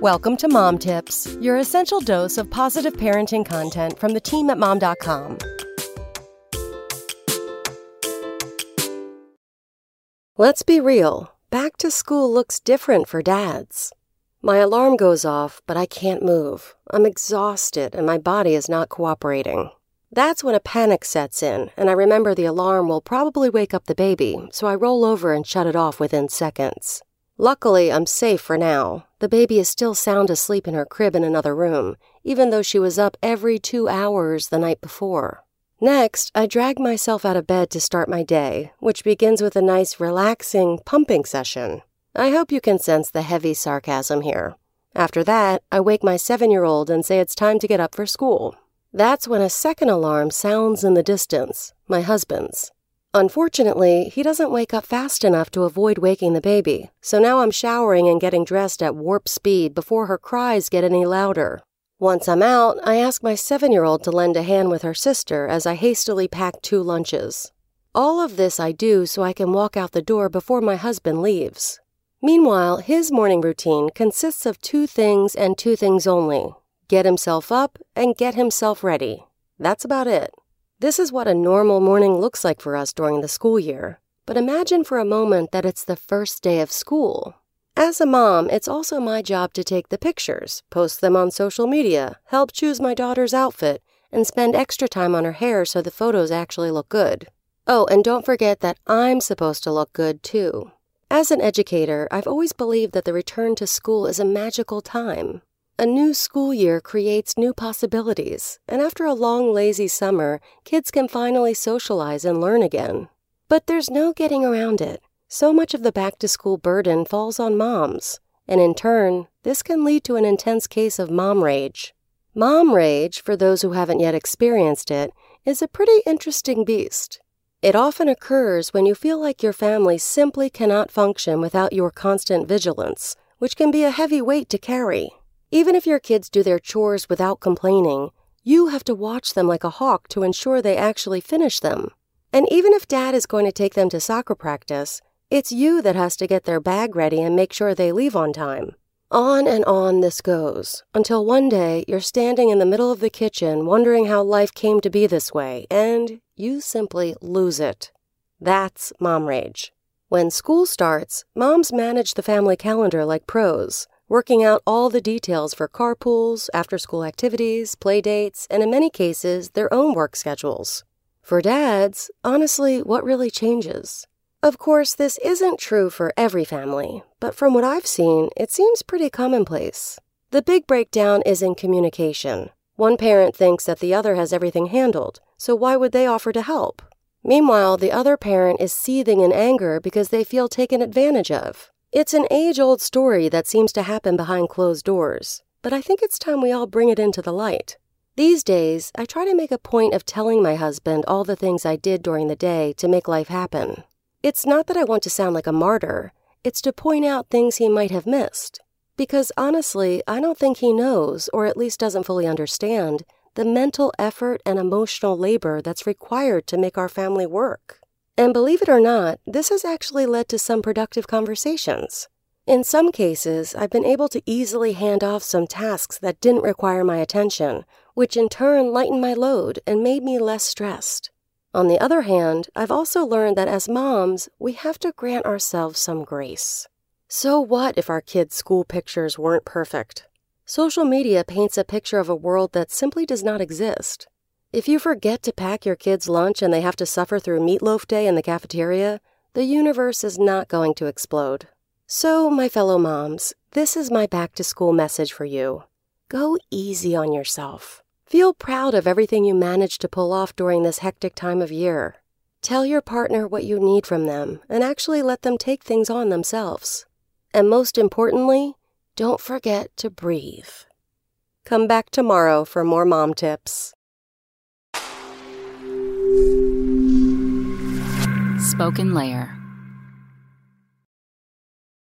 Welcome to Mom Tips, your essential dose of positive parenting content from the team at mom.com. Let's be real, back to school looks different for dads. My alarm goes off, but I can't move. I'm exhausted and my body is not cooperating. That's when a panic sets in, and I remember the alarm will probably wake up the baby, so I roll over and shut it off within seconds. Luckily, I'm safe for now. The baby is still sound asleep in her crib in another room, even though she was up every two hours the night before. Next, I drag myself out of bed to start my day, which begins with a nice, relaxing pumping session. I hope you can sense the heavy sarcasm here. After that, I wake my seven year old and say it's time to get up for school. That's when a second alarm sounds in the distance, my husband's. Unfortunately, he doesn't wake up fast enough to avoid waking the baby, so now I'm showering and getting dressed at warp speed before her cries get any louder. Once I'm out, I ask my seven year old to lend a hand with her sister as I hastily pack two lunches. All of this I do so I can walk out the door before my husband leaves. Meanwhile, his morning routine consists of two things and two things only get himself up and get himself ready. That's about it. This is what a normal morning looks like for us during the school year. But imagine for a moment that it's the first day of school. As a mom, it's also my job to take the pictures, post them on social media, help choose my daughter's outfit, and spend extra time on her hair so the photos actually look good. Oh, and don't forget that I'm supposed to look good too. As an educator, I've always believed that the return to school is a magical time. A new school year creates new possibilities, and after a long, lazy summer, kids can finally socialize and learn again. But there's no getting around it. So much of the back to school burden falls on moms, and in turn, this can lead to an intense case of mom rage. Mom rage, for those who haven't yet experienced it, is a pretty interesting beast. It often occurs when you feel like your family simply cannot function without your constant vigilance, which can be a heavy weight to carry. Even if your kids do their chores without complaining, you have to watch them like a hawk to ensure they actually finish them. And even if dad is going to take them to soccer practice, it's you that has to get their bag ready and make sure they leave on time. On and on this goes, until one day you're standing in the middle of the kitchen wondering how life came to be this way, and you simply lose it. That's mom rage. When school starts, moms manage the family calendar like pros working out all the details for carpools, after school activities, play dates, and in many cases, their own work schedules. For dads, honestly, what really changes? Of course, this isn't true for every family, but from what I've seen, it seems pretty commonplace. The big breakdown is in communication. One parent thinks that the other has everything handled, so why would they offer to help? Meanwhile, the other parent is seething in anger because they feel taken advantage of. It's an age old story that seems to happen behind closed doors, but I think it's time we all bring it into the light. These days, I try to make a point of telling my husband all the things I did during the day to make life happen. It's not that I want to sound like a martyr, it's to point out things he might have missed. Because honestly, I don't think he knows, or at least doesn't fully understand, the mental effort and emotional labor that's required to make our family work. And believe it or not, this has actually led to some productive conversations. In some cases, I've been able to easily hand off some tasks that didn't require my attention, which in turn lightened my load and made me less stressed. On the other hand, I've also learned that as moms, we have to grant ourselves some grace. So what if our kids' school pictures weren't perfect? Social media paints a picture of a world that simply does not exist. If you forget to pack your kids' lunch and they have to suffer through meatloaf day in the cafeteria, the universe is not going to explode. So, my fellow moms, this is my back to school message for you. Go easy on yourself. Feel proud of everything you managed to pull off during this hectic time of year. Tell your partner what you need from them and actually let them take things on themselves. And most importantly, don't forget to breathe. Come back tomorrow for more mom tips. SpokenLayer.